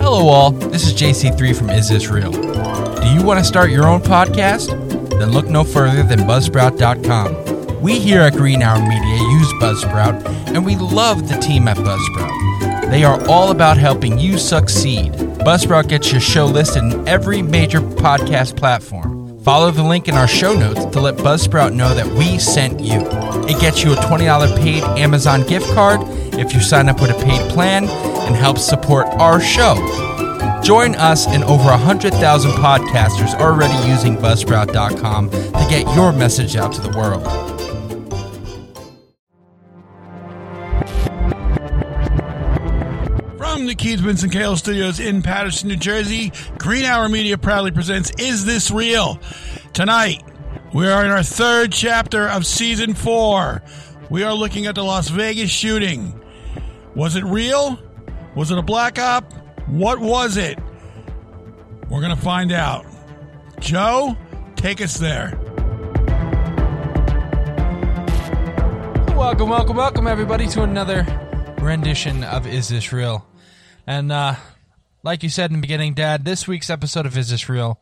Hello, all. This is JC3 from Is This Real? Do you want to start your own podcast? Then look no further than Buzzsprout.com. We here at Green Hour Media use Buzzsprout, and we love the team at Buzzsprout. They are all about helping you succeed. Buzzsprout gets your show listed in every major podcast platform. Follow the link in our show notes to let Buzzsprout know that we sent you. It gets you a $20 paid Amazon gift card if you sign up with a paid plan and helps support our show. Join us and over 100,000 podcasters already using Buzzsprout.com to get your message out to the world. From the Keith Vincent Kale Studios in Paterson, New Jersey, Green Hour Media proudly presents Is This Real? Tonight, we are in our third chapter of season four. We are looking at the Las Vegas shooting. Was it real? Was it a black op? What was it? We're going to find out. Joe, take us there. Welcome, welcome, welcome, everybody, to another rendition of Is This Real? And uh, like you said in the beginning, Dad, this week's episode of Is This Real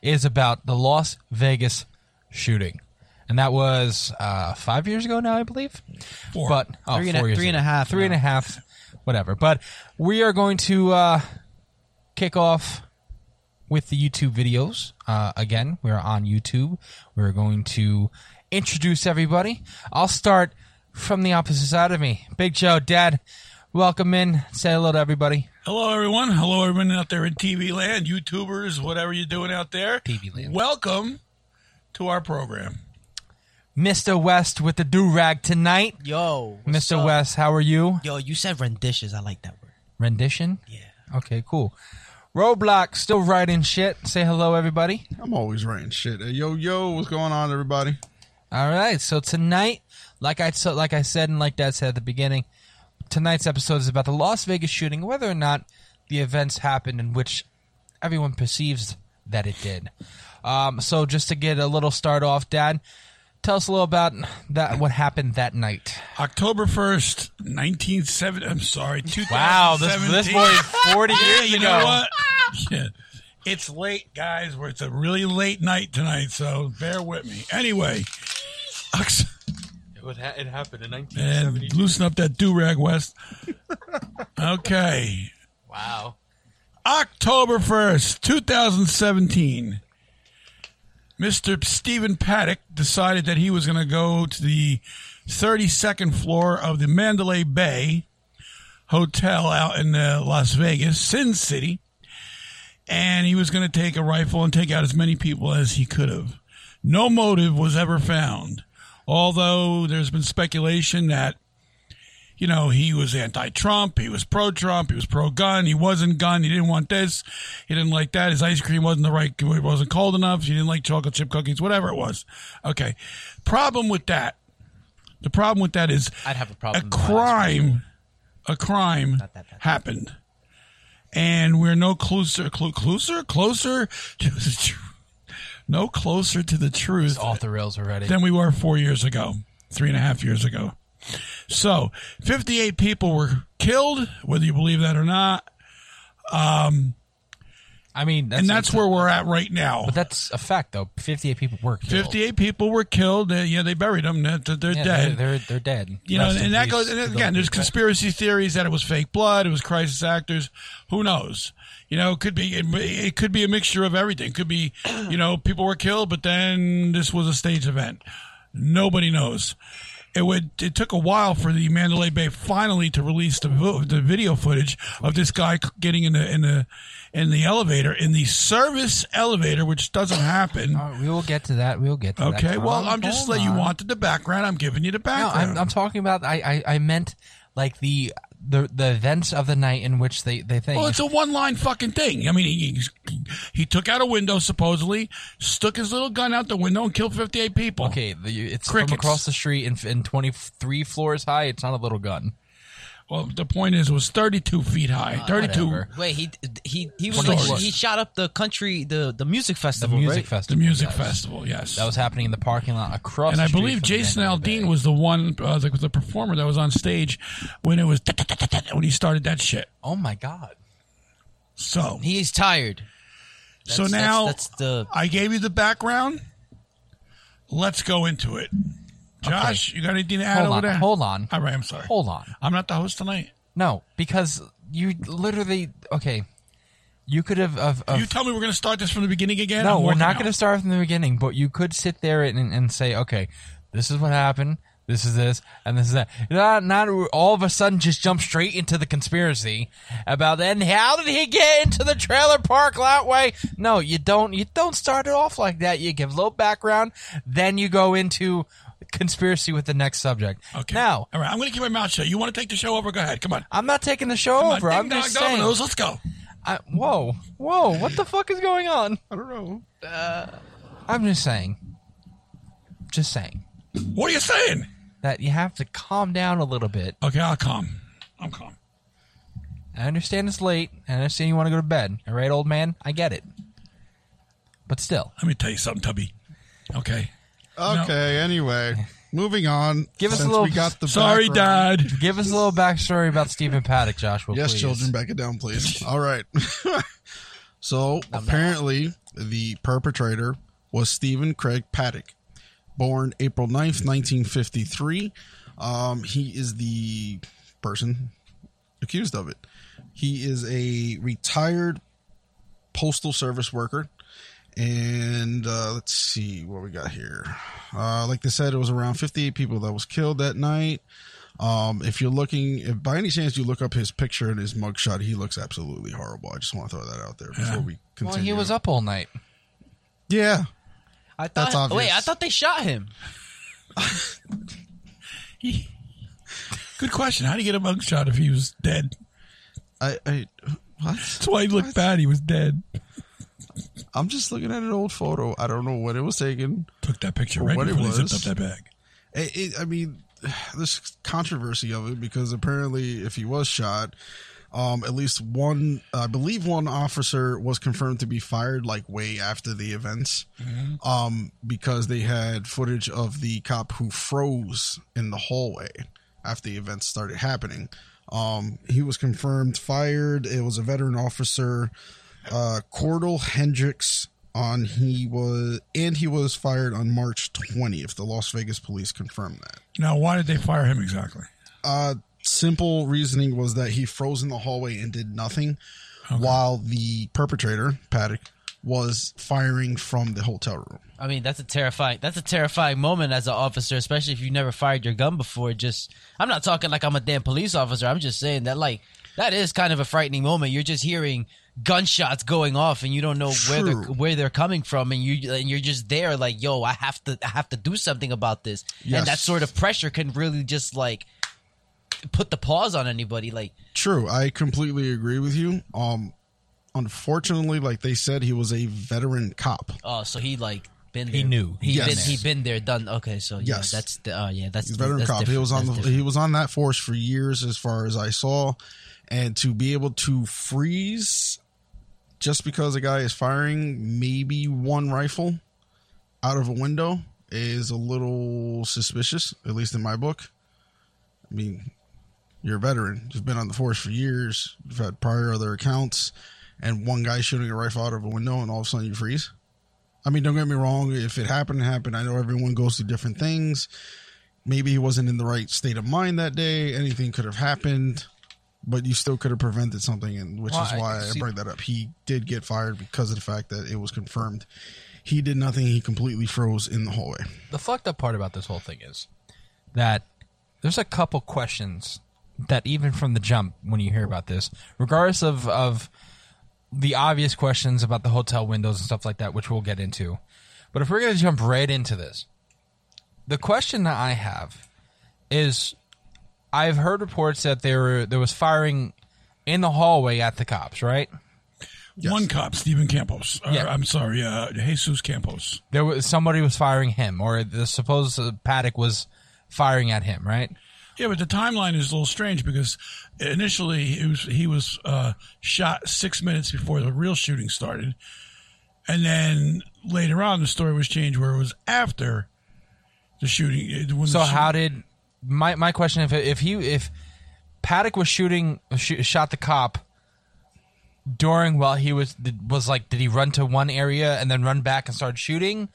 is about the Las Vegas shooting. And that was uh, five years ago now, I believe. Four. But oh, Three and a- four years three and a half Three and a half, whatever. But we are going to uh, kick off with the YouTube videos. Uh, again, we're on YouTube. We're going to introduce everybody. I'll start from the opposite side of me. Big Joe, Dad, welcome in. Say hello to everybody. Hello, everyone. Hello, everyone out there in TV land, YouTubers, whatever you're doing out there. TV land. Welcome to our program. Mr. West with the do rag tonight. Yo, what's Mr. up? West, how are you? Yo, you said renditions. I like that word. Rendition? Yeah. Okay, cool. Roblox still writing shit. Say hello, everybody. I'm always writing shit. Hey, yo, yo, what's going on, everybody? All right. So tonight, like I so like I said and like Dad said at the beginning, tonight's episode is about the Las Vegas shooting, whether or not the events happened in which everyone perceives that it did. Um, so just to get a little start off, Dad, tell us a little about that what happened that night. October 1st, 1970. I'm sorry, Wow, this this boy is forty Yeah, years you ago. know what? Yeah. It's late, guys. Where it's a really late night tonight, so bear with me. Anyway, Ox- It, was, it happened in and loosen up that do rag, West. Okay, Wow. October 1st, 2017. Mr. Stephen Paddock decided that he was going to go to the 32nd floor of the Mandalay Bay Hotel out in uh, Las Vegas, Sin City, and he was going to take a rifle and take out as many people as he could have. No motive was ever found, although there's been speculation that you know, he was anti-Trump, he was pro-Trump, he was pro-gun, he wasn't gun, he didn't want this, he didn't like that, his ice cream wasn't the right, it wasn't cold enough, he didn't like chocolate chip cookies, whatever it was. Okay. Problem with that, the problem with that is I'd have a a problem. with my ice cream. crime, a crime that happened. And we're no closer, clo- closer, closer to the truth. No closer to the truth Off the rails already. than we were four years ago, three and a half years ago. So, 58 people were killed, whether you believe that or not. I mean, that's, and that's where we're at right now. But that's a fact, though. Fifty-eight people were killed. 58 people were killed. Uh, yeah, they buried them. They're, they're Yeah, dead. They're, they're they're dead. you know, Rest in and that goes, and again, there's conspiracy theories that it was fake blood, it was crisis actors. Who knows? You know, it could be, it, it could be a mixture of everything. It could be, you know, people were killed, but then this was a stage event. Nobody knows. It would. It took a while for the Mandalay Bay finally to release the vo- the video footage of this guy getting in the in the in the elevator in the service elevator, which doesn't happen. Right, we will get to that. We will get to that. Okay, well, I'm just letting you wanted the background. I'm giving you the No, background. I'm, I'm talking about. I, I I meant like the the the events of the night in which they they think. Well, it's a one line fucking thing. I mean, he, he he took out a window supposedly, stuck his little gun out the window, and killed fifty eight people. okay, the, it's Crickets. from across the street and, and 23 floors high. It's not a little gun. Well, the point is, it was thirty two feet high. Thirty two. whatever. Wait, he he he was like, he shot up the country the the music The festival. music right? The music yes. festival, yes. That was happening in the parking lot across. and the I believe from Jason Mandalay Aldean was the one, uh, the, the performer that was on stage when it was when he started that shit. Oh my god! So, He's tired. so now that's, that's the I gave you the background. Let's go into it. Josh, you got anything to add Hold over on, there? hold on. All right, I'm sorry. Hold on. I'm not the host tonight. No, because you literally okay. You could have. Of, of, you tell me we're going to start this from the beginning again. no, I'm we're not going to start from the beginning. But you could sit there and, and say, okay, this is what happened. This is this, and this is that. Not, not all of a sudden just jump straight into the conspiracy about And how did he get into the trailer park that way? No, you don't. You don't start it off like that. You give a little background, then you go into conspiracy with the next subject. Okay. Now, all right, I'm going to keep my mouth shut. You want to take the show over? Go ahead. Come on. I'm not taking the show Come on. over. I'm Ding, just dong, saying. dominoes. Let's go. I, whoa, whoa! What the fuck is going on? I don't know. Uh, I'm just saying. Just saying What are you saying? that you have to calm down a little bit. Okay, I'll calm. I'm calm. I understand it's late. And I understand you want to go to bed. All right, old man. I get it. But still, Let me tell you something, Tubby. Okay. Okay. Anyway, moving on. Give us a Since little- We got the Sorry, background- Dad. give us a little backstory about Stephen Paddock, Joshua. Yes, please. children, back it down, please. All right. so apparently, the perpetrator was Stephen Craig Paddock, born April 9th, 1953. Um, he is the person accused of it. He is a retired postal service worker. And uh, let's see what we got here. Uh, like they said, it was around 58 people that was killed that night. Um, if you're looking, if by any chance you look up his picture and his mugshot, he looks absolutely horrible. I just want to throw that out there before Yeah. we continue. Well, he was up all night. Yeah, I thought. That's obvious. Wait, I thought they shot him. Good question. How do you get a mugshot if he was dead? I, I what? That's why he looked bad. He was dead. I'm just looking at an old photo. I don't know when it was taken. Took that picture right before they was. zipped up that bag. It, it, I mean, there's controversy of it because apparently, if he was shot, um, at least one, I believe, one officer was confirmed to be fired like way after the events, um, because they had footage of the cop who froze in the hallway after the events started happening. Um, he was confirmed fired. It was a veteran officer, uh, Cordell Hendricks. On he was, and he was fired on March 20th. The Las Vegas police confirmed that. Now, why did they fire him exactly? Uh, simple reasoning was that he froze in the hallway and did nothing, while the perpetrator Paddock was firing from the hotel room. I mean, that's a terrifying. That's a terrifying moment as an officer, especially if you've never fired your gun before. Just, I'm not talking like I'm a damn police officer. I'm just saying that, like, that is kind of a frightening moment. You're just hearing gunshots going off, and you don't know where they're where they're coming from, and you and you're just there, like, yo, I have to, I have to do something about this. Yes. And that sort of pressure can really just like put the pause on anybody. Like, True, I completely agree with you. Um, unfortunately, like they said, he was a veteran cop. oh, so he like been there. He knew. He Yes. been he been there, done. Okay, so yeah, Yes. that's the, oh yeah, that's He's veteran that's cop. He was on That's the different. he was on that force for years, as far as I saw, and to be able to freeze just because a guy is firing maybe one rifle out of a window is a little suspicious, at least in my book. I mean, you're a veteran. You've been on the force for years. You've had prior other accounts, and one guy shooting a rifle out of a window, and all of a sudden you freeze. I mean, don't get me wrong. If it happened, it happened. I know everyone goes through different things. Maybe he wasn't in the right state of mind that day. Anything could have happened, but you still could have prevented something, and which Well, is why I, see- bring that up. He did get fired because of the fact that it was confirmed. He did nothing. He completely froze in the hallway. the fucked up part about this whole thing is that there's a couple questions that even from the jump when you hear about this, regardless of of the obvious questions about the hotel windows and stuff like that, which we'll get into. But if we're gonna jump right into this, the question that I have is I've heard reports that there were there was firing in the hallway at the cops, right? One cop, Stephen Campos. Or, Yeah. I'm sorry, uh, Jesus Campos. There was somebody was firing him, or the supposed Paddock was firing at him, right? Yeah, but the timeline is a little strange because initially he was he was uh, shot six minutes before the real shooting started, and then later on the story was changed where it was after the shooting. When So the how did my my question if if he if Paddock was shooting sh- shot the cop during while he was was like did he run to one area and then run back and start shooting?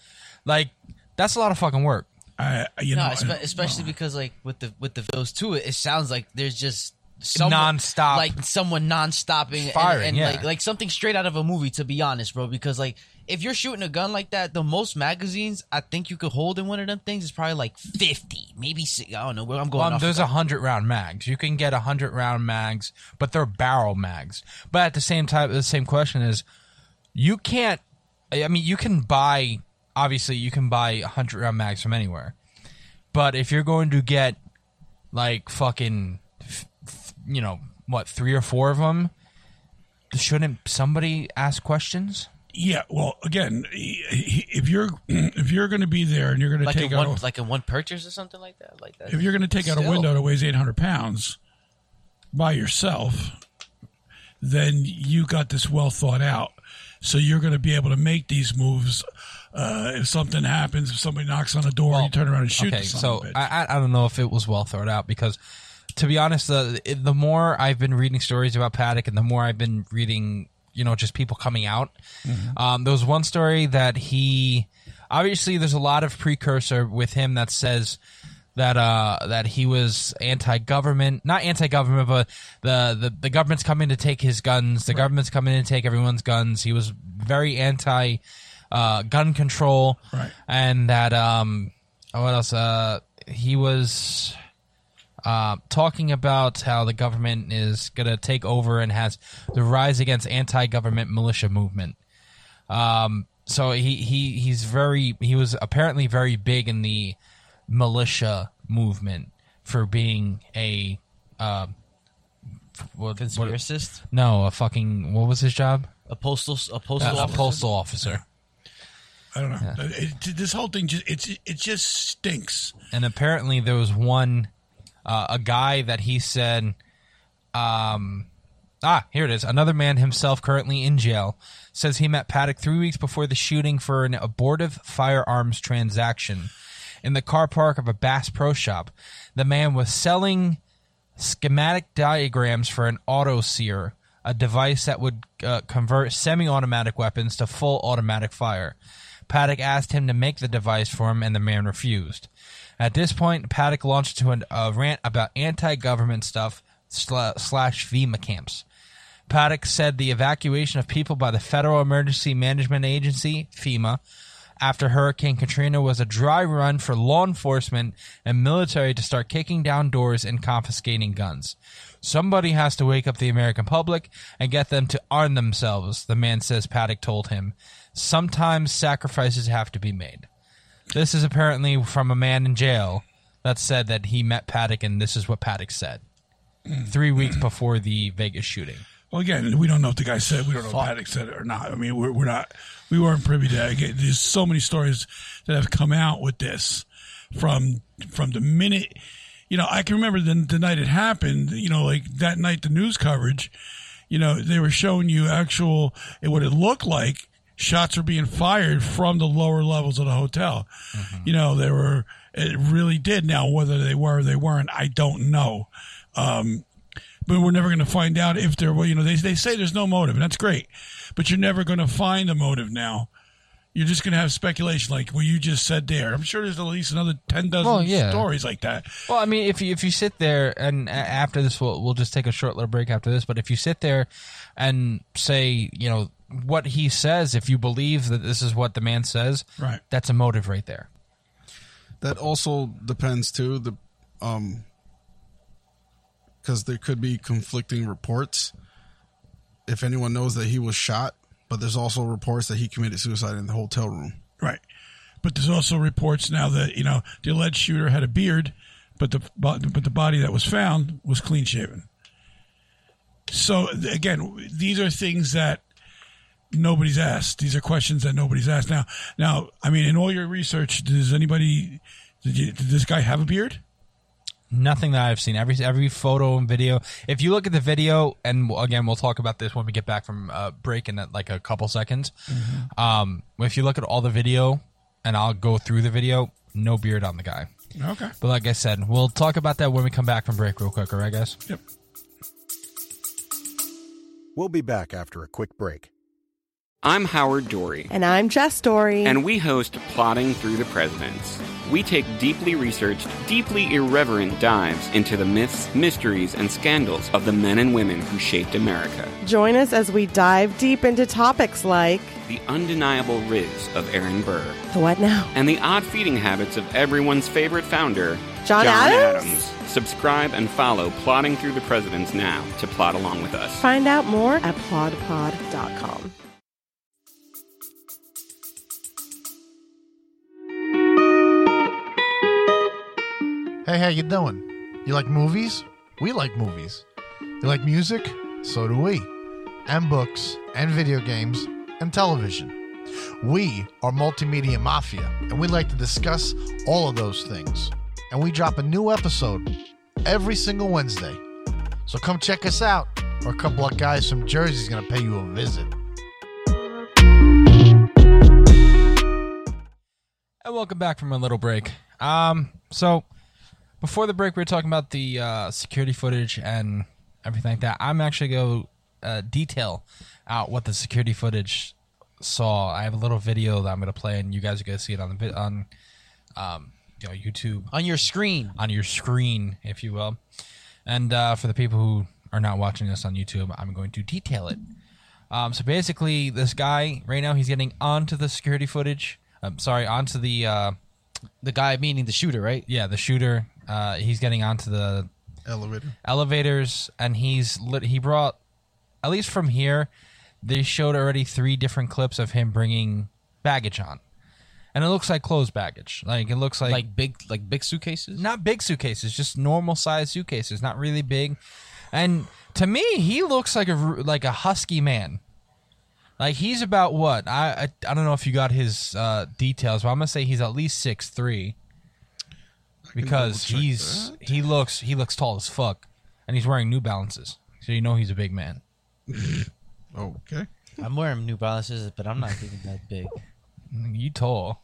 Like that's a lot of fucking work. I, you No, know, espe- especially oh. because like with the with the those two it sounds like there's just someone, Non-stop. like someone non-stopping and- Firing, and, yeah. like like something straight out of a movie. To be honest, bro, because like if you're shooting a gun like that, the most magazines I think you could hold in one of them things is probably like fifty, maybe six, I don't know. I'm going Um, off. there's a hundred round mags. You can get a hundred round mags, but they're barrel mags. But at the same time, the same question is, you can't. I mean, you can buy. Obviously, you can buy a hundred round mags from anywhere. But if you're going to get like fucking, you know what, three or four of them, shouldn't somebody ask questions? Yeah. Well, again, if you're if you're going to be there and you're going to like take in out one a- like in one purchase or something like that, like that. if you're going to take out a window that weighs 800 pounds by yourself, then you got this well thought out. So you're going to be able to make these moves. Uh, if something happens, if somebody knocks on the door, you turn around and shoot. Okay, so of a bitch. I, I I don't know if it was well thought out because, to be honest, the the more I've been reading stories about Paddock and the more I've been reading, you know, just people coming out. Um, there was one story that he obviously there's a lot of precursor with him that says that uh that he was anti-government not anti-government but the the, the government's coming to take his guns. The government's coming to take everyone's guns. He was very anti uh gun control. Right. and that um what else? Uh he was uh, talking about how the government is going to take over and has the rise against anti-government militia movement. Um, so he, he he's very he was apparently very big in the militia movement for being a uh, f- what, what, conspiracist, no a fucking what was his job? A postal a postal Uh, a postal officer. I don't know. It- it- this whole thing just it's it just stinks. and apparently there was one uh, a guy that he said um ah here it is. Another man himself currently in jail says he met paddock three weeks before the shooting for an abortive firearms transaction in the car park of a bass pro shop. The man was selling schematic diagrams for an auto sear a device that would uh, convert semi-automatic weapons to full automatic fire. Paddock asked him to make the device for him and the man refused at this point, Paddock launched into an- a rant about anti-government stuff sla- slash FEMA camps. Paddock said the evacuation of people by the Federal Emergency Management Agency (FEMA) after Hurricane Katrina was a dry run for law enforcement and military to start kicking down doors and confiscating guns. Somebody has to wake up the American public and get them to arm themselves, the man says Paddock told him. Sometimes sacrifices have to be made. This is apparently from a man in jail that said that he met Paddock, and this is what Paddock said three weeks before the Vegas shooting. Well, again, we don't know if the guy said. We don't know if Paddock said it or not. I mean, we're, we're not. We weren't privy to. Again, there's so many stories that have come out with this from from the minute. You know, I can remember the, the night it happened. You know, like that night, the news coverage. You know, they were showing you actual what it looked like. Shots were being fired from the lower levels of the hotel. You know, they were. It really did. Now, whether they were or they weren't, I don't know. Um, but we're never going to find out if there were, you know, they, they say there's no motive, and that's great, but you're never going to find a motive now. You're just going to have speculation like what you just said there. I'm sure there's at least another 10 dozen Well, yeah. stories like that. Well, I mean, if you if you sit there and after this, we'll we'll just take a short little break after this. But if you sit there and say, you know, what he says, if you believe that this is what the man says, Right. that's a motive right there. That also depends too. The um, because there could be conflicting reports. If anyone knows that he was shot, but there's also reports that he committed suicide in the hotel room. Right. But there's also reports now that, you know, the alleged shooter had a beard, but the, but the body that was found was clean shaven. So, again, these are things that nobody's asked. These are questions that nobody's asked. Now, now, I mean, in all your research, does anybody, did, you, did this guy have a beard? Nothing that I've seen. Every every photo and video. If you look at the video, and again, we'll talk about this when we get back from uh, break in like a couple seconds. Um, if you look at all the video, and I'll go through the video, no beard on the guy. Okay. But like I said, we'll talk about that when we come back from break, real quick. All right, guys. Yep. We'll be back after a quick break. I'm Howard Dory, And I'm Jess Dory. and we host Plodding Through the Presidents. We take deeply researched, deeply irreverent dives into the myths, mysteries, and scandals of the men and women who shaped America. Join us as we dive deep into topics like The undeniable riz of Aaron Burr, the what now? and the odd feeding habits of everyone's favorite founder, John Adams? Subscribe and follow Plodding Through the Presidents now to plot along with us. Find out more at plodpod.com. Hey, how you doing? You like movies? We like movies. You like music? So do we. And books, and video games, and television. We are Multimedia Mafia, and we like to discuss all of those things. And we drop a new episode every single Wednesday. So come check us out, or a couple of guys from Jersey's gonna pay you a visit. And welcome back from a little break. Um, so before the break, we were talking about the uh, security footage and everything like that. I'm actually go uh, detail out what the security footage saw. I have a little video that I'm going to play, and you guys are going to see it on the on um, you know, YouTube on your screen. on your screen, if you will. And uh, for the people who are not watching this on YouTube, I'm going to detail it. Um, so basically, this guy right now he's getting onto the security footage. I'm sorry, onto the uh, The guy meaning the shooter, right? yeah the shooter. Uh, he's getting onto the Elevator. elevators, and he's lit, he brought at least from here. They showed already three different clips of him bringing baggage on, and it looks like closed baggage. Like it looks Like like big, like big suitcases. not big suitcases, just normal size suitcases, not really big. And to me, he looks like a r- like a husky man. Like he's about what? I I, I don't know if you got his uh, details, but I'm gonna say he's at least six three. Because double check he's he looks he looks tall as fuck, and he's wearing New Balances, so you know he's a big man. Okay. I'm wearing New Balances, but I'm not even that big. You tall.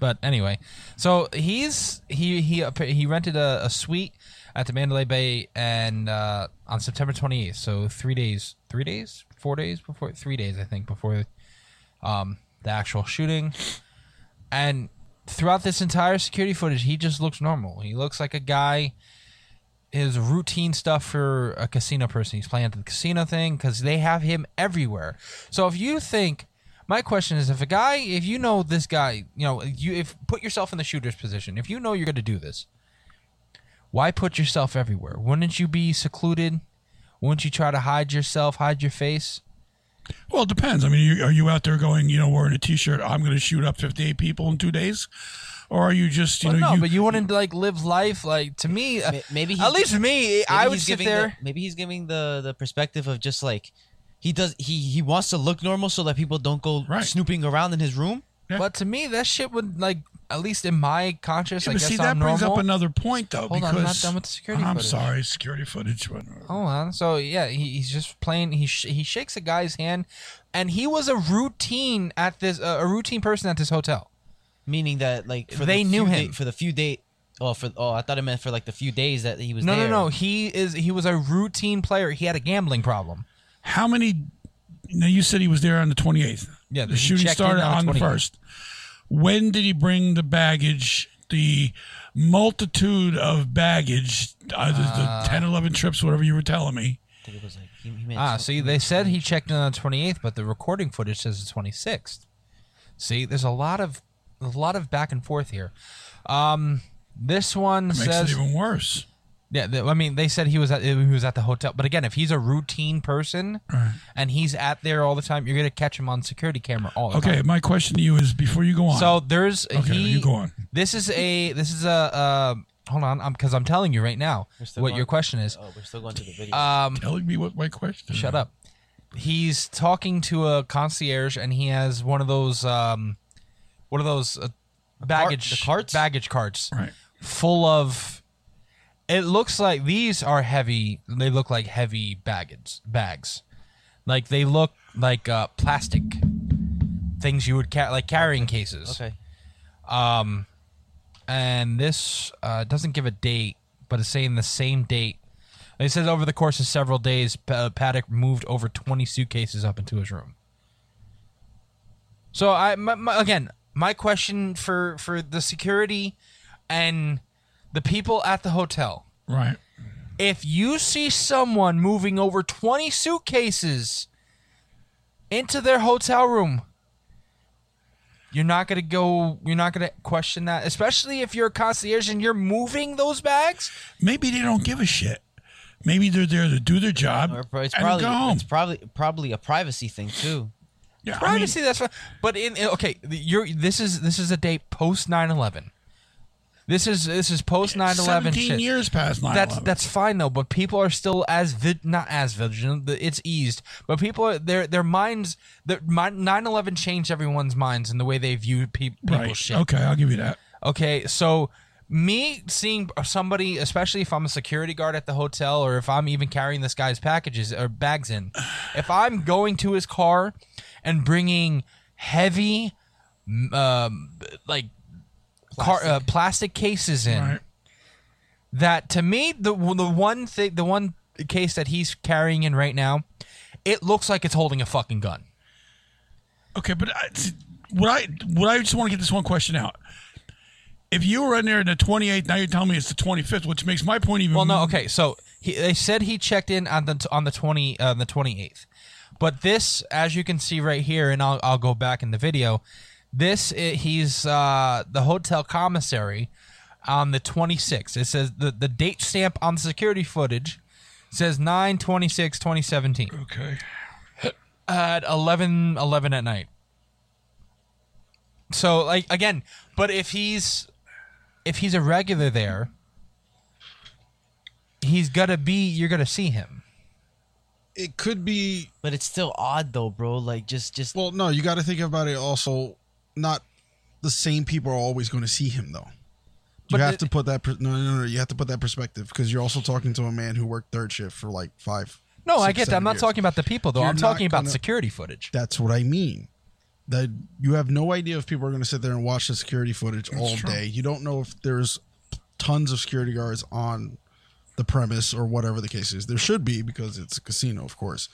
But anyway, so he's he he he rented a, a suite at the Mandalay Bay and uh, on September 28th. So three days, three days, four days before, three days I think before um, the actual shooting. And throughout this entire security footage, he just looks normal. He looks like a guy. His routine stuff for a casino person. He's playing at the casino thing because they have him everywhere. So if you think my question is if a guy if you know this guy you know you if put yourself in the shooter's position if you know you're going to do this why put yourself everywhere wouldn't you be secluded wouldn't you try to hide yourself hide your face Well, it depends. I mean, are you out there going, you know, wearing a T-shirt? I'm going to shoot up 58 people in two days, or are you just, you well, know, no you, but you wouldn't like live life like to me uh, Maybe he's, at least for me maybe i would he's sit giving there The, maybe he's giving the the perspective of just like he does. He he wants to look normal so that people don't go Right. snooping around in his room. Yeah. but to me that shit would like at least in my conscious Yeah, i but guess see, I'm that brings normal. up another point, though. Hold on, because I'm not done with the security I'm footage. sorry, security footage. but- Hold on. So yeah, he, he's just playing. He sh- he shakes a guy's hand, and he was a routine at this uh, a routine person at this hotel. Meaning that like for They the knew him. day- for the few day. Oh, for oh, I thought it meant for like the few days that he was No, there. no, no. He is he was a routine player. He had a gambling problem. How many? Now you said he was there on the 28th. Yeah, the shooting started on on the the 28th. first. When did he bring the baggage? The multitude of baggage, uh, the, the 10, 11 trips, whatever you were telling me. I think it was like he, he Ah, see, they said he checked in on the 28th, but the recording footage says the 26th. See, there's a lot of a lot of back and forth here. Um, this one Makes says it even worse. Yeah, the, I mean, they said he was at he was at the hotel, but again, if he's a routine person and he's at there all the time, you're gonna catch him on security camera all the time. Okay, time. my question to you is before you go on. So there's Okay, he. you go on. This is a this is a uh, hold on, I'm because I'm telling you right now We're still what going- your question is. Oh, we're still going to the video. Um, telling me what my question is. shut up. He's talking to a concierge, and he has one of those um, one of those uh, baggage the carts? baggage carts Right. full of it looks like these are heavy they look like heavy baggage bags like they look like uh, plastic things you would ca- like carrying cases okay. um and this uh, doesn't give a date but it's saying the same date It says over the course of several days, P- Paddock moved over 20 suitcases up into his room. So I my, my, again, my question for for the security and the people at the hotel: Right. if you see someone moving over 20 suitcases into their hotel room, you're not going to go, you're not going to question that, especially if you're a concierge and you're moving those bags. Maybe they don't give a shit. Maybe they're there to do their job Or pro- it's and probably go home. it's probably probably a privacy thing too. Yeah, I mean, Privacy, that's fine. But in, in- okay, you're this is this is a date post 9/11. This is this is post 9/11 17 shit. years past 9 That's that's fine though, but people are still as vid- not as vigilant. It's eased, but people are their their minds. Their 9/11 changed everyone's minds and the way they view pe- people's right. shit. Okay, I'll give you that. Okay, so me seeing somebody, especially if I'm a security guard at the hotel or if I'm even carrying this guy's packages or bags in, if I'm going to his car and bringing heavy, um, like car, uh, plastic cases in, Right. that to me the the one thing the one case that he's carrying in right now, it looks like it's holding a fucking gun. Okay, but I, what I what I just want to get this one question out. If you were in there in the 28th, now you're telling me it's the 25th, which makes my point even. Well, no, okay. So he, they said he checked in on the on the twenty uh, the twenty eighth, but this, as you can see right here, and I'll I'll go back in the video. This he's uh, the hotel commissary on the twenty sixth. It says the the date stamp on the security footage says 9 26 2017 Okay. at 11 11 at night. So like again, but if he's if he's a regular there, he's gonna be you're gonna see him. It could be But it's still odd though, bro. Like just just well, no, you got to think about it also not the same people are always going to see him though. You But have it- to put that per- no, no, no, you have to put that perspective because you're also talking to a man who worked third shift for like 5 No, I get that. I'm not years. talking about the people though. You're I'm talking about gonna- security footage. That's what I mean. That you have no idea if people are going to sit there and watch the security footage all true. day. You don't know if there's tons of security guards on the premise or whatever the case is. There should be because it's a casino, of course.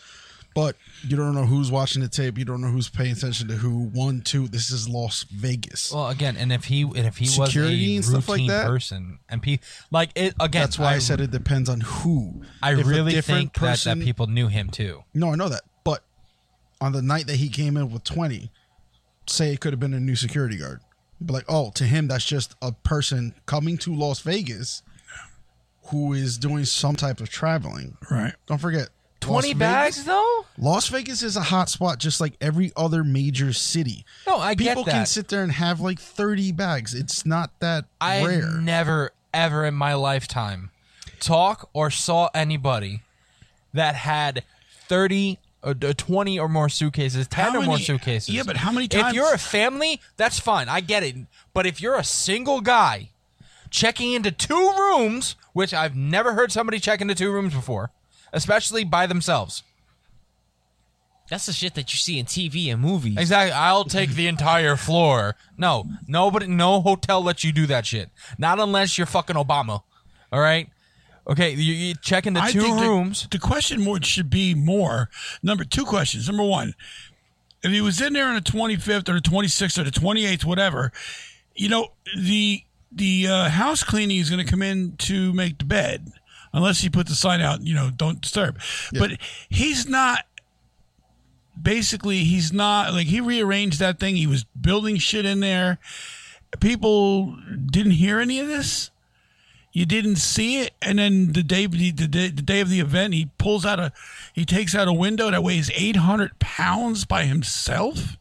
But you don't know who's watching the tape. You don't know who's paying attention to who. One, two. This is Las Vegas. Well, again, and if he and if he Security was and a stuff like routine that? person, and pe- like it again, That's why I, said it depends on who. I If a really different think that, that people knew him too. No, I know that. But on the night that he came in with 20, say it could have been a new security guard. But like, oh, to him, that's just a person coming to Las Vegas who is doing some type of traveling. Right. Don't forget. Twenty Las bags Vegas, though. Las Vegas is a hot spot just like every other major city. No, I get People can sit there and have like 30 bags. It's not that I rare. never ever in my lifetime talk or saw anybody that had 30 or uh, 20 or more suitcases, 10 How or more many- suitcases. yeah, but how many times? If times- you're a family, that's fine. I get it. But if you're a single guy checking into two rooms, which I've never heard somebody check into two rooms before, especially by themselves. that's the shit that you see in TV and movies. Exactly. I'll take the entire floor. No, nobody, no hotel lets you do that shit. Not unless you're fucking Obama. All right. Okay, you, you check in the I two think the- rooms. The, question more should be more. Number two questions. Number one, if he was in there on the 25th or the 26th or the 28th, whatever, you know, the the uh, house cleaning is going to come in to make the bed unless he put the sign out, you know, don't disturb. But he's not. Basically, he's not like he rearranged that thing. He was building shit in there. People didn't hear any of this you didn't see it and then the day the, day- the day of the event he pulls out a he takes out a window that weighs 800 pounds by himself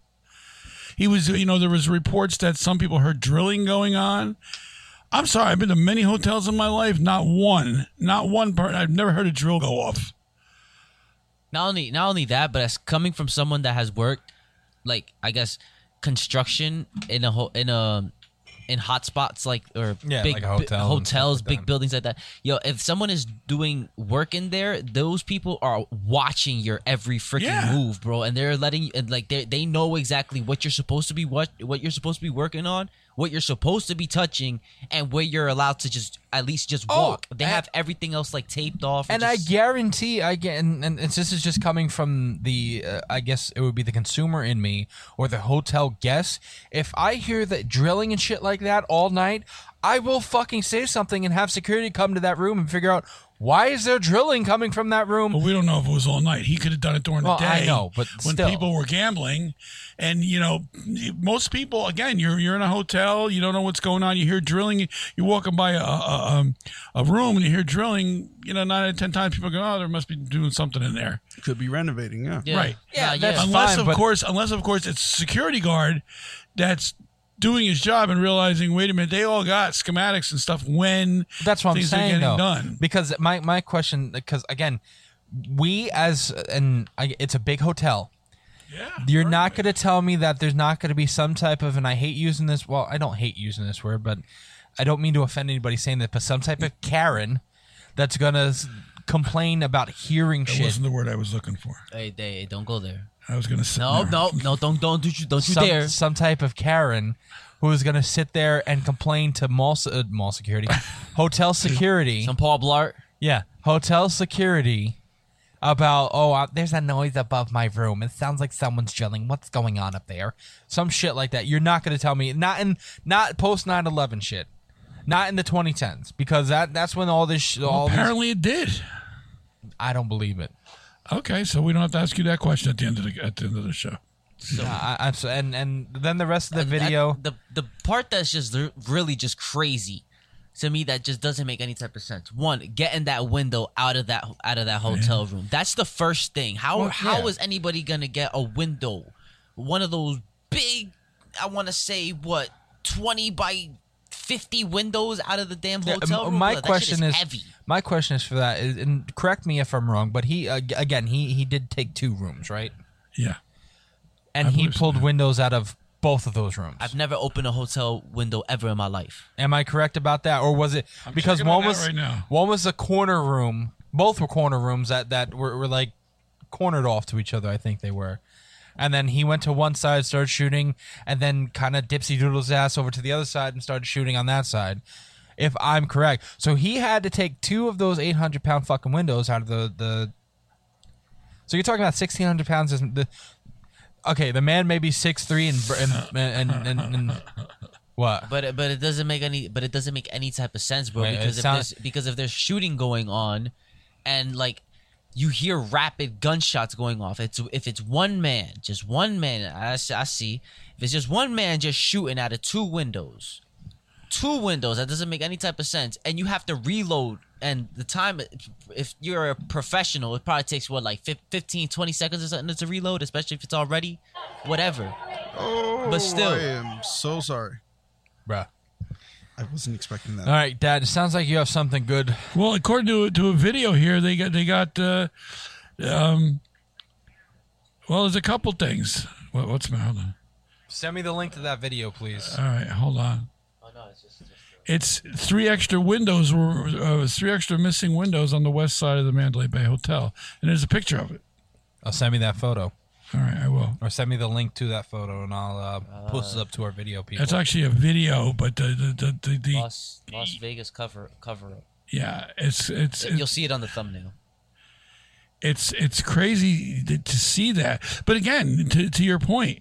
he was you know there was reports that some people heard drilling going on i'm sorry i've been to many hotels in my life not one not one part i've never heard a drill go off not only not only that, but as coming from someone that has worked, like I guess construction in a ho- in a in hot spots like or Yeah, big like a bi- hotel and hotels, like big that. buildings like that. Yo, if someone is doing work in there, those people are watching your every freaking Yeah. move, bro, and they're letting you and like they they know exactly what you're supposed to be what what you're supposed to be working on what you're supposed to be touching and where you're allowed to just at least just Oh, walk. They have everything else like taped off. And I just- guarantee, I get, and, and this is just coming from the, uh, I guess it would be the consumer in me or the hotel guest. If I hear that drilling and shit like that all night, I will fucking say something and have security come to that room and figure out why is there drilling coming from that room. Well, we don't know if it was all night. He could have done it during Well, the I day. know, but when still. people were gambling, and you know, most people again, you're you're in a hotel, you don't know what's going on. You hear drilling. You're walking by a a, um, a room and you hear drilling. You know, nine out of ten times people go, "Oh, there must be doing something in there." Could be renovating, yeah. Yeah. Right. Yeah, Yeah, that's unless fine, of but- course, unless of course it's security guard that's doing his job and realizing, wait a minute, they all got schematics and stuff when That's what I'm saying, are getting though. done. Because my my question, because again, we as and I, it's a big hotel. Yeah, You're not going to tell me that there's not going to be some type of, and I hate using this. Well, I don't hate using this word, but I don't mean to offend anybody saying that, but some type of Karen that's going to complain about hearing That shit. wasn't the word I was looking for. Hey, hey, don't go there. I was going to say No, no, no, don't, don't, do you, don't you some, dare. some type of Karen who is going to sit there and complain to mall, uh, mall security, hotel security. Some Paul Blart. Yeah, hotel security about oh uh, there's a noise above my room. It sounds like someone's drilling. What's going on up there? Some shit like that. You're not going to tell me not in not post 9/11 shit. Not in the 2010s because that that's when all this sh- all these, Apparently, it did. I don't believe it. Okay, so we don't have to ask you that question at the end of the at the end of the show. I, I, so- and and then the rest of the And that- video. the the part that's just really just crazy to me that just doesn't make any type of sense. One, getting that window out of that out of that hotel room. That's the first thing. How Well, how yeah. is anybody gonna get a window? One of those big, I want to say what twenty by fifty windows out of the damn Yeah, hotel m- room. my That shit question is, heavy. my question is for that is, and correct me if I'm wrong, but he uh, again he he did take two rooms, right? Yeah, And I he believe so, pulled yeah. windows out of both of those rooms. I've never opened a hotel window ever in my life. Am I correct about that, or was it because checking on one was right now. one was a corner room? Both were corner rooms that that were, were like cornered off to each other. I think they were. And then he went to one side, started shooting, and then kind of dipsy doodles ass over to the other side and started shooting on that side. If I'm correct, so he had to take two of those 800 pound fucking windows out of the the. So you're talking about 1600 pounds. Is the okay? The man may be six three and and and, and, and, and what? But it- but it doesn't make any but it doesn't make any type of sense, bro. Wait, because if there's because if there's shooting going on, and like you hear rapid gunshots going off, it's if it's one man, just one man. I see. If it's just one man just shooting out of two windows, two windows, that doesn't make any type of sense. And you have to reload. And the time, if you're a professional, it probably takes what like fif- 15, 20 seconds or something to reload, especially if it's already, whatever. Oh, But still. I am so sorry. Bruh. I wasn't expecting that. All right, Dad. It sounds like you have something good. Well, according to to a video here, they got they got uh, um. Well, there's a couple things. What, what's my hold on? Send me the link to that video, please. All right, hold on. Oh no, it's just. It's three extra windows were uh, three extra missing windows on the west side of the Mandalay Bay Hotel, and there's a picture of it. I'll send me that photo, All right, I will. or send me the link to that photo, and I'll uh, post it up to our video people. That's actually a video, but the the the, the, the Las Las Vegas cover cover up. yeah, it's it's You'll see it on the thumbnail. it's it's crazy to, to see that. But again, to to your point,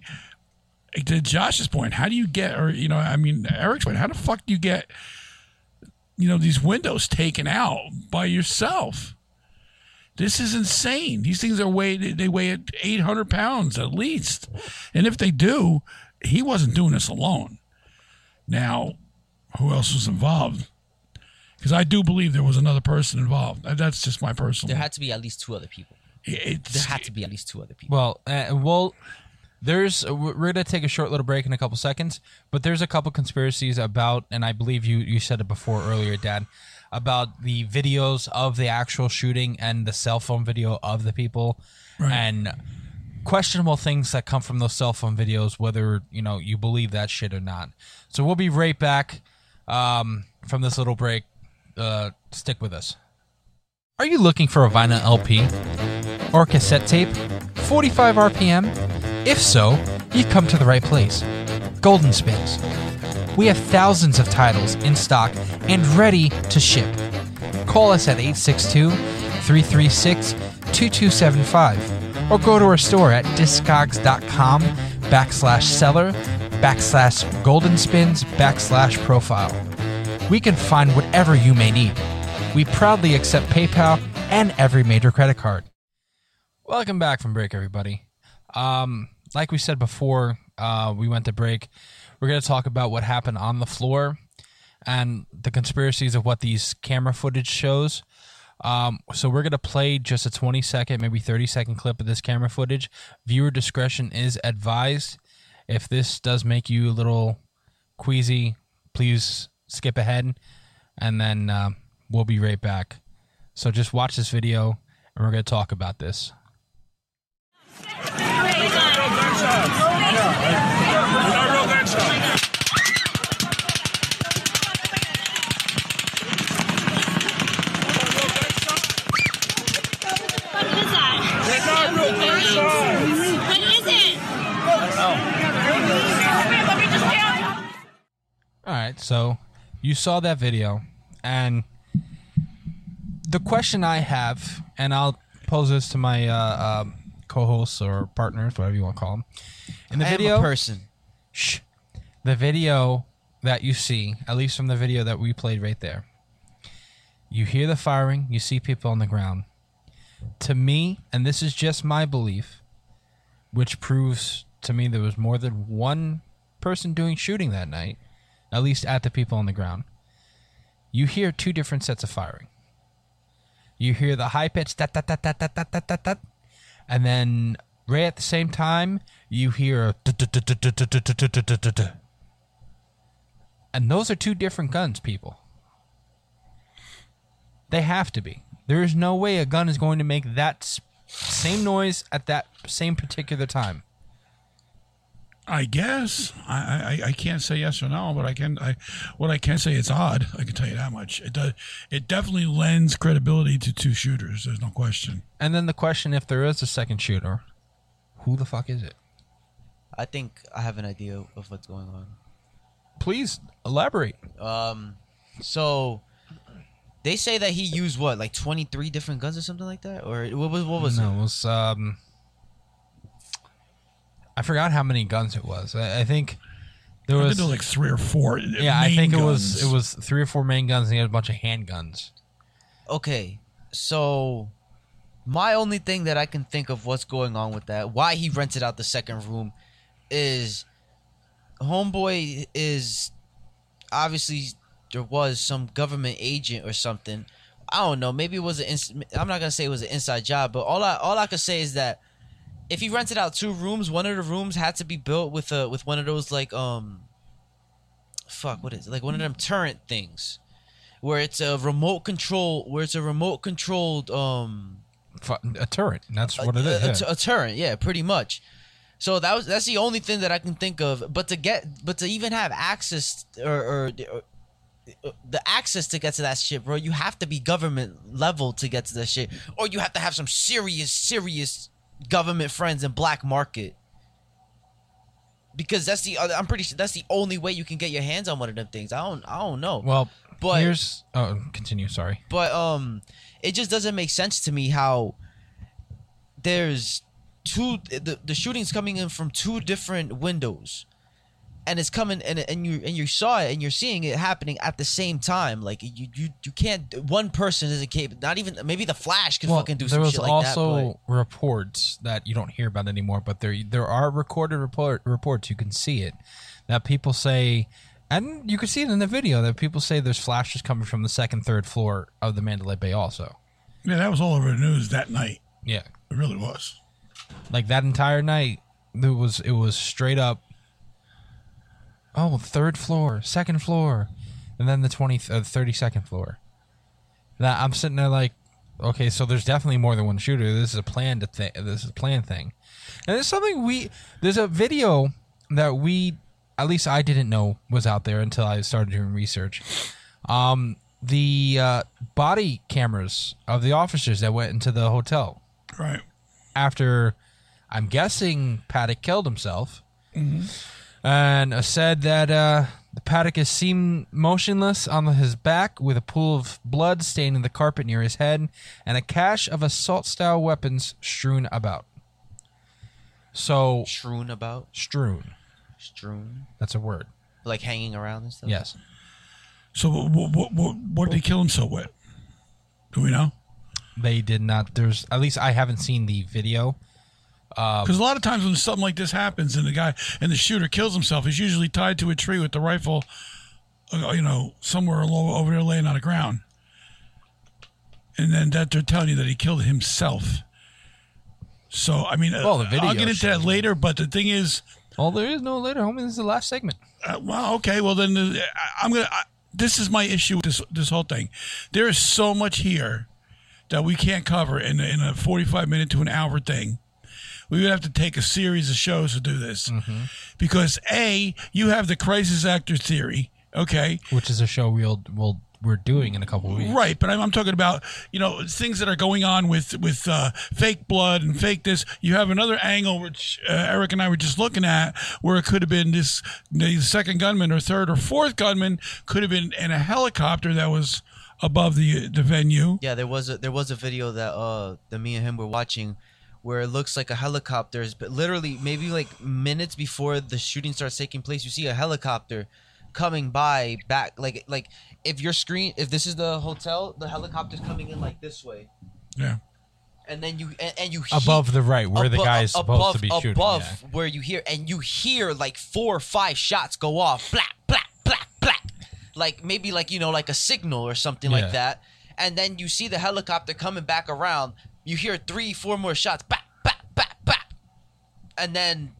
to Josh's point, how do you get, or you know, I mean, Eric's point, how the fuck do you get, you know, these windows taken out by yourself? This is insane. These things are weighed, they weigh at eight hundred pounds at least, and if they do, he wasn't doing this alone. Now, who else was involved? Because I do believe there was another person involved. That's just my personal. There had to be at least two other people. It's, There had to be at least two other people. well, uh, well, there's we're gonna take a short little break in a couple seconds, but there's a couple conspiracies about, and I believe you you said it before earlier, Dad, about the videos of the actual shooting and the cell phone video of the people, Right. and questionable things that come from those cell phone videos, whether you know you believe that shit or not. So we'll be right back um, from this little break. Uh, stick with us. Are you looking for a vinyl LP or cassette tape? 45 RPM? If so, you've come to the right place. Golden Spins. We have thousands of titles in stock and ready to ship. Call us at 862 336 2275 or go to our store at discogs.com backslash seller backslash golden spins backslash profile. We can find whatever you may need. We proudly accept PayPal and every major credit card. Welcome back from break, everybody. Um, like we said before, uh, we went to break. We're going to talk about what happened on the floor and the conspiracies of what these camera footage shows. Um, so we're going to play just a 20 second, maybe 30 second clip of this camera footage. Viewer discretion is advised. If this does make you a little queasy, please skip ahead and then uh, we'll be right back. So just watch this video and we're going to talk about this. Is that? They're not real gunshots. What is it? Let me just down. All right, so you saw that video, and the question I have, and I'll pose this to my uh, uh, co-hosts or partners, whatever you want to call them. In the I video, person. shh, the video that you see, at least from the video that we played right there, you hear the firing, you see people on the ground. To me, and this is just my belief, which proves to me there was more than one person doing shooting that night, at least at the people on the ground. You hear two different sets of firing. You hear the high pitch that that that that that that that that that, and then right at the same time you hear. And those are two different guns, people. They have to be. There is no way a gun is going to make that same noise at that same particular time. I guess I, I I can't say yes or no, but I can. I what I can say it's odd. I can tell you that much. It does. It definitely lends credibility to two shooters. There's no question. And then the question if there is a second shooter, who the fuck is it? I think I have an idea of what's going on. Please elaborate. Um, so they say that he used what, like twenty three different guns or something like that, or what was what was no, it? it was um I forgot how many guns it was. I, I think there was there were like three or four. yeah, I main think it was it was three or four main guns and he had a bunch of handguns. Okay, so my only thing that I can think of what's going on with that, why he rented out the second room, is homeboy is obviously there was some government agent or something. I don't know. Maybe it was an. Ins- I'm not gonna say it was an inside job, but all I all I could say is that if he rented out two rooms, one of the rooms had to be built with a with one of those like um, fuck, what is it? Like one of them turret things, where it's a remote control, where it's a remote controlled um A turret. That's what it a, is. a- yeah. a turret, yeah, pretty much. So that was that's the only thing that I can think of. But to get, but to even have access or, or, or the access to get to that shit, bro, you have to be government level to get to that shit, or you have to have some serious, serious government friends in black market. Because that's the I'm pretty sure that's the only way you can get your hands on one of them things. I don't I don't know. well, but- here's oh, continue. Sorry. but um it just doesn't make sense to me how there's two the, the shooting's coming in from two different windows and it's coming and and you and you saw it and you're seeing it happening at the same time like you you, you can't one person isn't capable not even maybe the flash can Well, fucking do there some was shit like also that but reports that you don't hear about anymore, but there there are recorded report reports. You can see it that people say, and you can see it in the video that people say there's flashes coming from the second, third floor of the Mandalay Bay. Also, yeah. That was all over the news that night. yeah, It really was. Like that entire night, there was it was straight up. Oh, third floor, second floor, and then the 20, uh, 32nd floor. That I'm sitting there like, okay, so there's definitely more than one shooter. This is a planned thing. This is a planned thing, and it's something we. There's a video that we, at least I didn't know was out there until I started doing research. Um, the uh, body cameras of the officers that went into the hotel Right. After I'm guessing Paddock killed himself, and uh, said that uh, The Paddock is seen motionless on his back with a pool of blood staining the carpet near his head and a cache of assault style weapons strewn about. So, Strewn about, strewn. strewn, That's a word. like hanging around and stuff. Yes. So what, what, what, what did he kill himself with? Do we know? They did not. There's, at least I haven't seen the video. Because a lot of times when something like this happens and the guy and the shooter kills himself, he's usually tied to a tree with the rifle, uh, you know, somewhere low, over there laying on the ground. And then that they're telling you that he killed himself. So I mean, uh, Well, the video I'll get into that later. But the thing is, Oh, there is no later, homie. This is the last segment. uh, well, okay, well then uh, I- I'm gonna. I, this is my issue with this this whole thing. There is so much here that we can't cover in a- in a 45 minute to an hour thing. We would have to take a series of shows to do this because a you have the crisis actor theory, okay, Which is a show we'll, we'll we're doing in a couple of weeks. right? But I'm, I'm talking about you know things that are going on with with uh, fake blood and fake this. You have another angle which uh, Eric and I were just looking at, where it could have been this the second gunman or third or fourth gunman could have been in a helicopter that was above the the venue. Yeah, there was a there was a video that uh that me and him were watching where it looks like a helicopter is but literally maybe like minutes before the shooting starts taking place, you see a helicopter coming by back like like if your screen if this is the hotel, the helicopter's coming in like this way. Yeah. And then you and, and you he- Above the right, where the guy is supposed above, to be shooting. above yeah. where you hear and you hear like four or five shots go off black like maybe like you know like a signal or something Yeah. like that. And then you see the helicopter coming back around. You hear three four more shots. Back back back back and then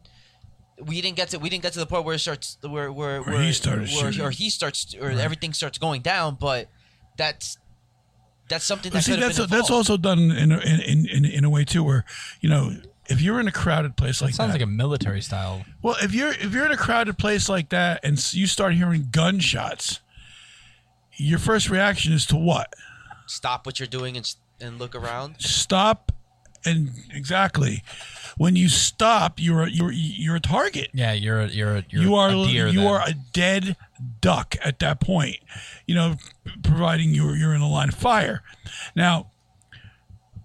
we didn't get to we didn't get to the point where it starts where where, Where he started where, shooting. or he starts or everything starts going down. But that's that's something that see, could have that's that's also done in a, in, in in a way too, where you know if you're in a crowded place like Sounds that, like a military style. Well, if you're if you're in a crowded place like that and you start hearing gunshots, your first reaction is to what? stop what you're doing and and look around Stop, and exactly when you stop, you're a, you're you're a target. Yeah, you're a, you're a, you're you are a deer. you then. are a dead duck at that point. You know, providing you're you're in a line of fire. Now,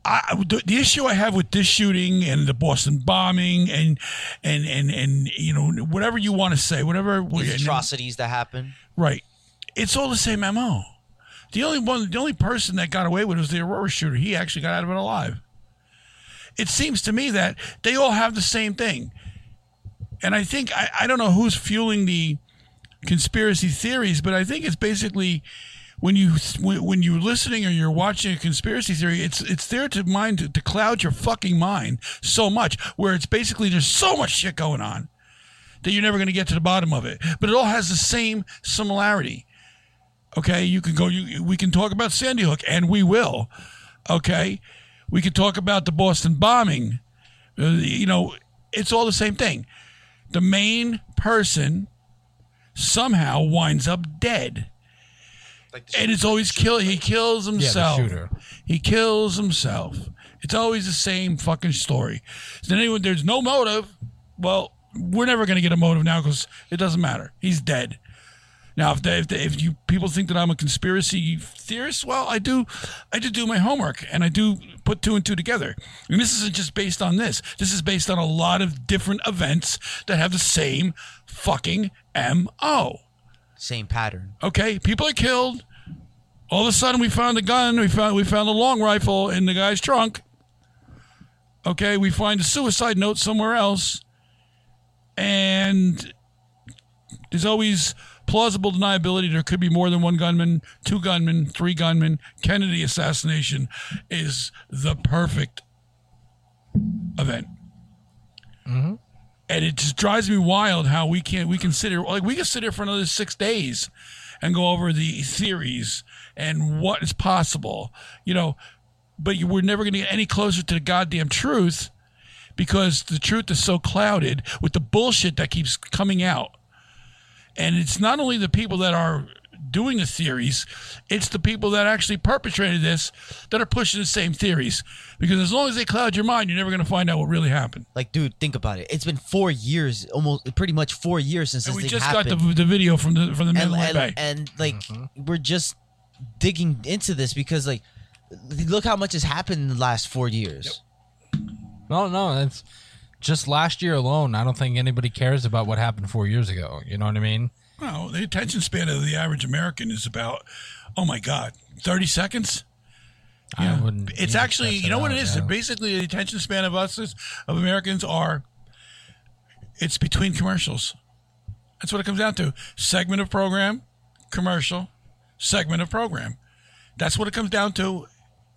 I, the, the issue I have with this shooting and the Boston bombing and and and and you know whatever you want to say, whatever these atrocities that happen Right. It's all the same MO. The only one, the only person that got away with it was the Aurora shooter. He actually got out of it alive. It seems to me that they all have the same thing. And I think, I, I don't know who's fueling the conspiracy theories, but I think it's basically when you when, when you're listening or you're watching a conspiracy theory, it's it's there to mind to, to cloud your fucking mind so much, where it's basically there's so much shit going on that you're never going to get to the bottom of it. But it all has the same similarity. Okay, you can go. You, we can talk about Sandy Hook, and we will. Okay, we can talk about the Boston bombing. Uh, you know, it's all the same thing. The main person somehow winds up dead, like and it's always kill. He kills himself. shooter. He kills himself. It's always the same fucking story. Then anyone, there's no motive. Well, we're never going to get a motive now because it doesn't matter. He's dead. Now, if they, if, they, if you people think that I'm a conspiracy theorist, well, I do, I do do my homework and I do put two and two together. And this isn't just based on this. This is based on a lot of different events that have the same fucking mo. same pattern Okay, people are killed. All of a sudden, we found a gun. We found we found a long rifle in the guy's trunk. Okay, we find a suicide note somewhere else, and there's always plausible deniability. There could be more than one gunman, two gunmen, three gunmen. Kennedy assassination is the perfect event. Mm-hmm. And it just drives me wild how we can't we can sit here like we can sit here for another six days and go over the theories and what is possible, you know. But you, we're never going to get any closer to the goddamn truth because the truth is so clouded with the bullshit that keeps coming out. And it's not only the people that are doing the theories. It's the people that actually perpetrated this that are pushing the same theories. Because as long as they cloud your mind, you're never going to find out what really happened. Like, dude, think about it. It's been four years, almost pretty much four years since And this we just happened. got the, the video from the from the and, Midland and, Bay. and, like Mm-hmm. we're just digging into this because like look how much has happened in the last four years. No, no, it's just last year alone. I don't think anybody cares about what happened four years ago. You know what I mean? No, the attention span of the average American is about, oh my God, 30 seconds? I wouldn't. It's actually, you know what it out, is? yeah. Basically, the attention span of us, is, of Americans, are, it's between commercials. That's what it comes down to. Segment of program, commercial, segment of program. That's what it comes down to.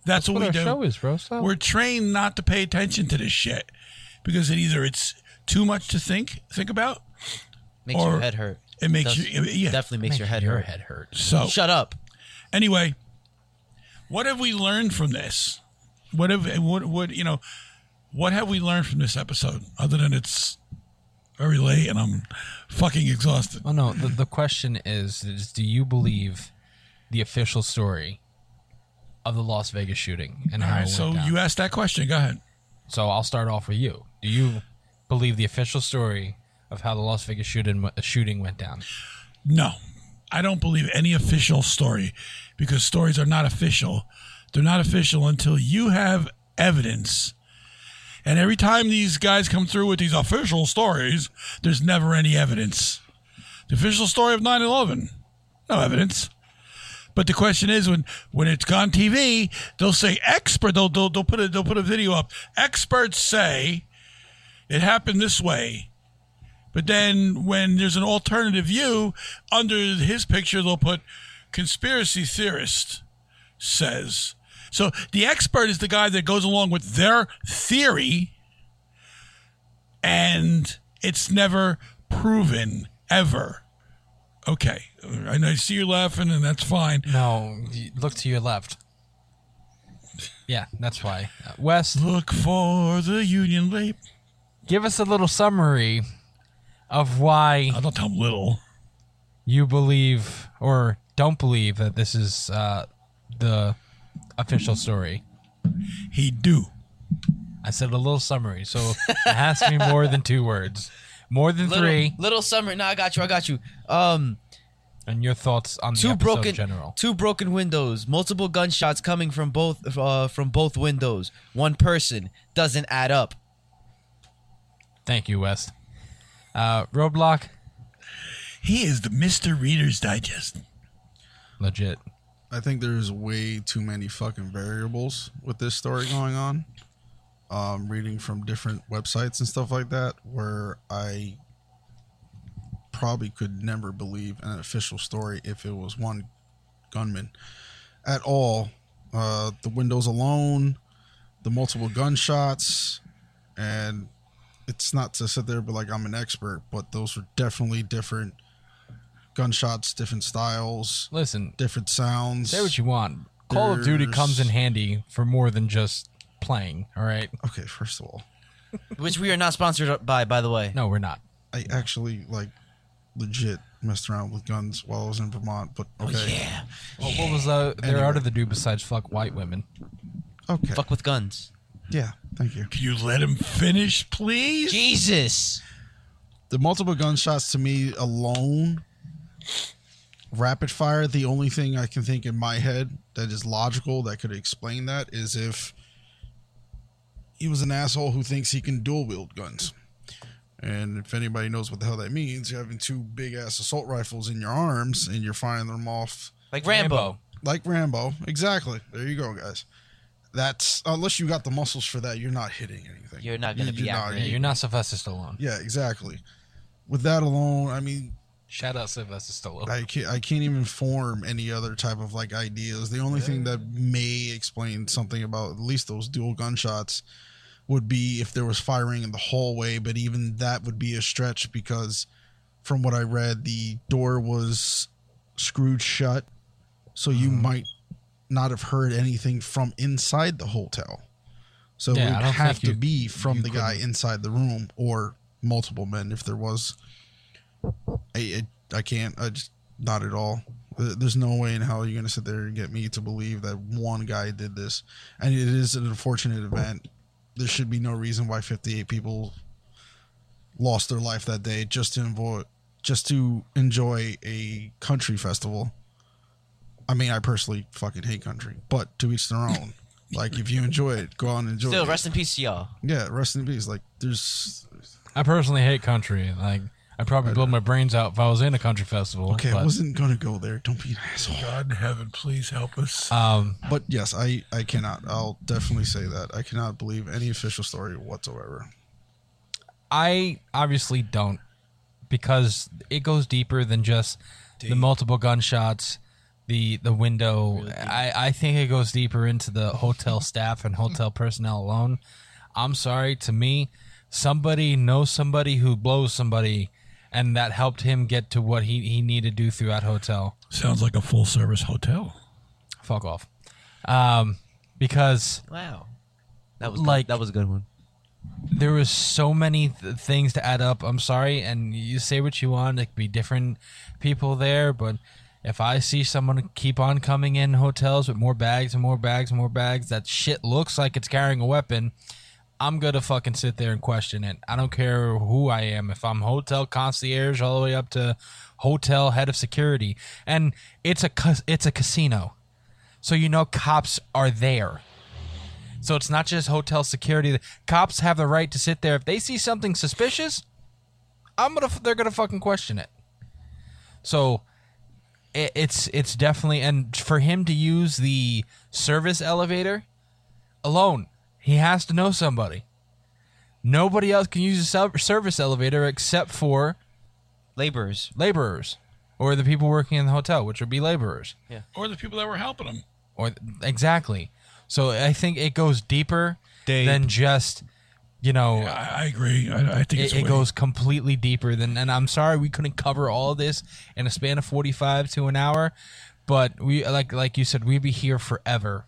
That's, what, what we do. show is, bro. We're trained not to pay attention to this shit because it either it's too much to think think about, Makes Or your head hurt. it makes Does- you yeah. Definitely makes your head your hurt. head hurt. So Shut up. anyway, what have we learned from this? What have what what you know? What have we learned from this episode other than it's very late and I'm fucking exhausted? Oh no, the, the question is, is do you believe the official story of the Las Vegas shooting and All how right, it so down? you asked that question. Go ahead. So I'll start off with you. Do you believe the official story of how the Las Vegas shooting shooting went down? No, I don't believe any official story because stories are not official. They're not official until you have evidence. And every time these guys come through with these official stories, there's never any evidence. The official story of 9 11, no evidence. But the question is, when when it's on TV, they'll say expert. They'll they'll, they'll put a they'll put a video up. Experts say it happened this way. But then when there's an alternative view, under his picture, they'll put conspiracy theorist says. So the expert is the guy that goes along with their theory, and it's never proven ever. Okay. And I see you laughing, and that's fine. No, look to your left. Yeah, that's why. Uh, Wes, Look for the Union Leap. Give us a little summary of why I don't tell him little. you believe or don't believe that this is uh, the official story. He do. I said a little summary, so it has to be more than two words, more than Little, three, little summary. No, I got you. I got you. Um, and your thoughts on two episode broken, in general. two broken windows, multiple gunshots coming from both uh, from both windows. One person doesn't add up. Thank you, West. Uh, Roadblock, He is the Mr. Reader's Digest. legit. I think there's way too many fucking variables with this story going on. Um, reading from different websites and stuff like that, where I probably could never believe an official story if it was one gunman at all. Uh, the windows alone, the multiple gunshots, and it's not to sit there but like I'm an expert, but those were definitely different gunshots, different styles, Listen, different sounds. say what you want. Call of Duty There's- comes in handy for more than just playing. All right. Okay, first of all, Which we are not sponsored by, by the way. No, we're not. I actually like legit messed around with guns while I was in Vermont, but okay. Yeah. What, what was uh, there Anyway. out of the do besides fuck white women? Okay. Fuck with guns. Yeah, thank you. Can you let him finish, please? Jesus. The multiple gunshots to me alone, rapid fire, the only thing I can think in my head that is logical that could explain that is if he was an asshole who thinks he can dual wield guns. And if anybody knows what the hell that means, you're having two big ass assault rifles in your arms and you're firing them off Like Rambo. like Rambo. Exactly. There you go, guys. That's unless you got the muscles for that, you're not hitting anything. You're not gonna be you're not- accurate. Yeah, you're not Sylvester Stallone. Yeah, exactly. With that alone, I mean, Shout out Sylvester Stallone. I can't, I can't even form any other type of like ideas. The only thing that may explain something about at least those dual gunshots would be if there was firing in the hallway, but even that would be a stretch because from what I read, the door was screwed shut. So you Mm-hmm. might not have heard anything from inside the hotel. So Yeah, it would have to you- be from the guy couldn't- inside the room or multiple men if there was. I, I, I can't. I just not at all. There's no way in hell you're gonna sit there and get me to believe that one guy did this, and it is an unfortunate event. There should be no reason why 58 people lost their life that day just to enjoy just to enjoy a country festival. I mean, I personally fucking hate country, but to each their own. like, if you enjoy it, go on and enjoy Still, it. rest in peace to y'all. yeah, rest in peace. Like, there's I personally hate country. Like I'd probably blow my brains out if I was in a country festival. okay. I but, wasn't gonna go there. Don't be an asshole. God in heaven, please help us. um, But yes, I I cannot. I'll definitely say that I cannot believe any official story whatsoever. I obviously don't because it goes deeper than just the multiple gunshots, the the window. I I think it goes deeper into the hotel staff and hotel personnel alone. I'm sorry, to me, somebody knows somebody who blows somebody, and that helped him get to what he he needed to do through that hotel. Sounds like a full service hotel. Fuck off, um, because Wow. That was Like- like that was a good one. there was so many th- things to add up. I'm sorry, and you say what you want. It could be different people there, but if I see someone keep on coming in hotels with more bags and more bags and more bags, that shit looks like it's carrying a weapon. I'm gonna fucking sit there and question it. I don't care who I am. If I'm hotel concierge all the way up to hotel head of security, and it's a it's a casino, so you know cops are there. So it's not just hotel security. Cops have the right to sit there if they see something suspicious. I'm gonna they're gonna fucking question it. So it, it's it's definitely and for him to use the service elevator alone, he has to know somebody. Nobody else can use a sel- service elevator except for Laborers. laborers or the people working in the hotel, which would be laborers. Yeah, Or the people that were helping him. or exactly. So I think it goes deeper Dave. than just you know. I, I agree. I, I think it's It, it goes completely deeper than, and I'm sorry we couldn't cover all of this in a span of 45 to an hour, but we like like you said we'd be here forever.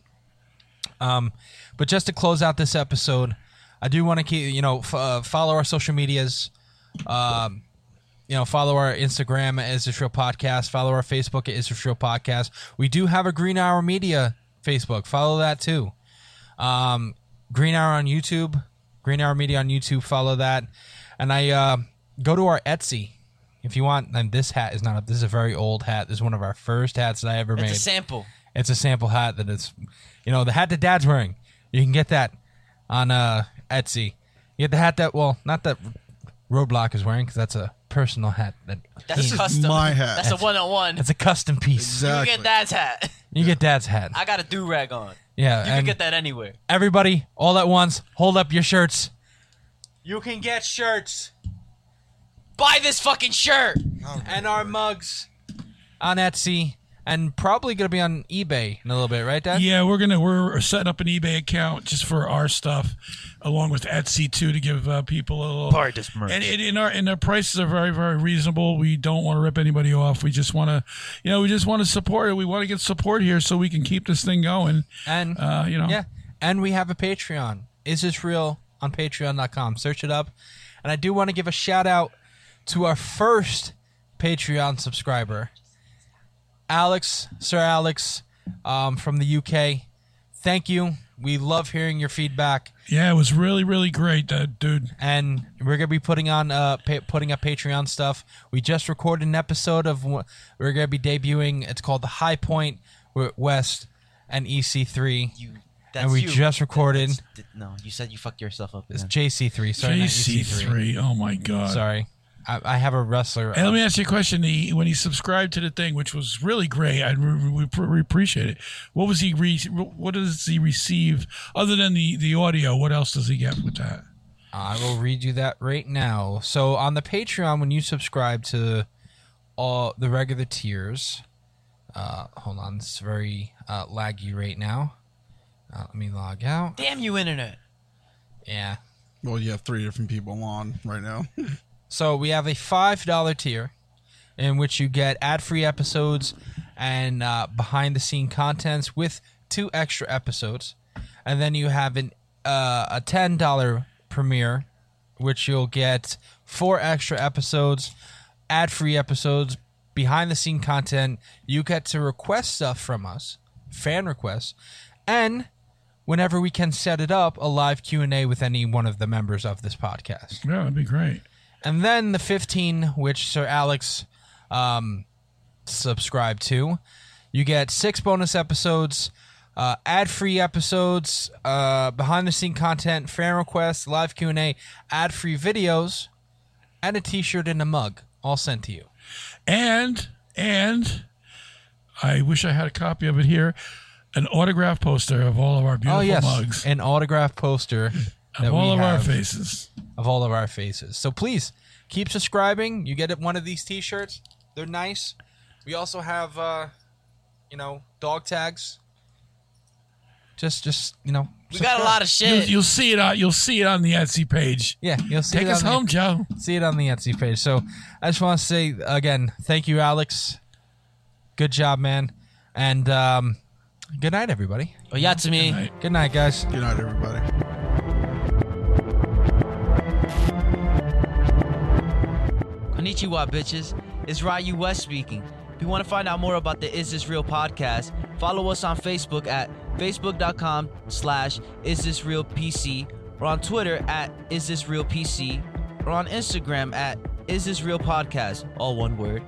Um, but just to close out this episode, I do want to keep you know f- uh, follow our social medias. Um, you know, follow our Instagram at Is This Real Podcast. Follow our Facebook at Is This Real Podcast. We do have a Green Hour Media Facebook. Follow that too. Um, Green Hour on YouTube, Green Hour Media on YouTube. Follow that, and I uh, go to our Etsy if you want. And this hat is not. A, this is a very old hat. This is one of our first hats that I ever It's made. It's a sample. It's a sample hat that is, you know, the hat that Dad's wearing. You can get that on uh, Etsy. You get the hat that, well, not that Roadblock is wearing because that's a personal hat. That That's he- custom. my hat. That's a one on one. It's a custom piece. You get Dad's hat. You get Dad's hat. I got a do rag on. Yeah, You can and get that anywhere. everybody, all at once, hold up your shirts. You can get shirts Buy this fucking shirt. Oh, and our mugs on Etsy, and probably gonna be on eBay in a little bit, right, Dad? Yeah, we're gonna we're setting up an eBay account just for our stuff, along with Etsy too, to give uh, people a little. part this merch. And, and, and our and our prices are very very reasonable. We don't want to rip anybody off. We just want to, you know, we just want to support it. We want to get support here so we can keep this thing going. And Uh, you know, Yeah. And we have a Patreon. Is this real on patreon.com? Search it up. And I do want to give a shout out to our first Patreon subscriber, Alex, Sir Alex, um, from the UK. Thank you. We love hearing your feedback. yeah, it was really really great, uh, dude. And we're gonna be putting on uh pa- putting up Patreon stuff. We just recorded an episode of wh- we're gonna be debuting. It's called the High Point with West and EC3. You. And we you. just recorded- That's- no, you said you fucked yourself up. It's. JC3. Sorry, not JC EC3. three. Oh my god. Sorry, I, I have a wrestler. And let me ask you a question. He, when he subscribed to the thing, which was really great, I we, we, we appreciate it. What was he? Re, what does he receive other than the the audio? What else does he get with that? I will read you that right now. So on the Patreon, when you subscribe to all the regular tiers, uh, hold on, it's very uh, laggy right now. Uh, let me log out. Damn you, internet. Yeah. Well, you have three different people on right now. So we have a five dollar tier, in which you get ad free episodes and uh, behind the scene contents with two extra episodes, and then you have an uh, a ten dollar premiere, which you'll get four extra episodes, ad free episodes, behind the scene content. You get to request stuff from us, fan requests, and whenever we can set it up, a live Q and A with any one of the members of this podcast. Yeah, that'd be great. And then the 15, which Sir Alex um, subscribed to, you get six bonus episodes, uh, ad-free episodes, uh, behind-the-scene content, fan requests, live Q&A, ad-free videos, and a T-shirt and a mug, all sent to you. And and I wish I had a copy of it here. An autograph poster of all of our beautiful oh yes, mugs. an autograph poster Of all we of our faces. of all of our faces. So please keep subscribing. You get one of these T-shirts. They're nice. We also have, uh, you know, dog tags. Just, just you know, We got a lot of You'll, shit. you'll see it on you'll see it on the Etsy page. Yeah, you'll see Take it us on the- home, Joe. see it on the Etsy page. So I just want to say again, thank you, Alex. Good job, man. And um, good night, everybody. Oh, yeah, to me. night. Good night, guys. Good night, everybody. Konnichiwa, bitches. It's Ryu West speaking. If you want to find out more about the Is This Real podcast, follow us on Facebook at facebook.com slash Is This Real PC or on Twitter at Is This Real PC or on Instagram at Is This Real Podcast, all one word.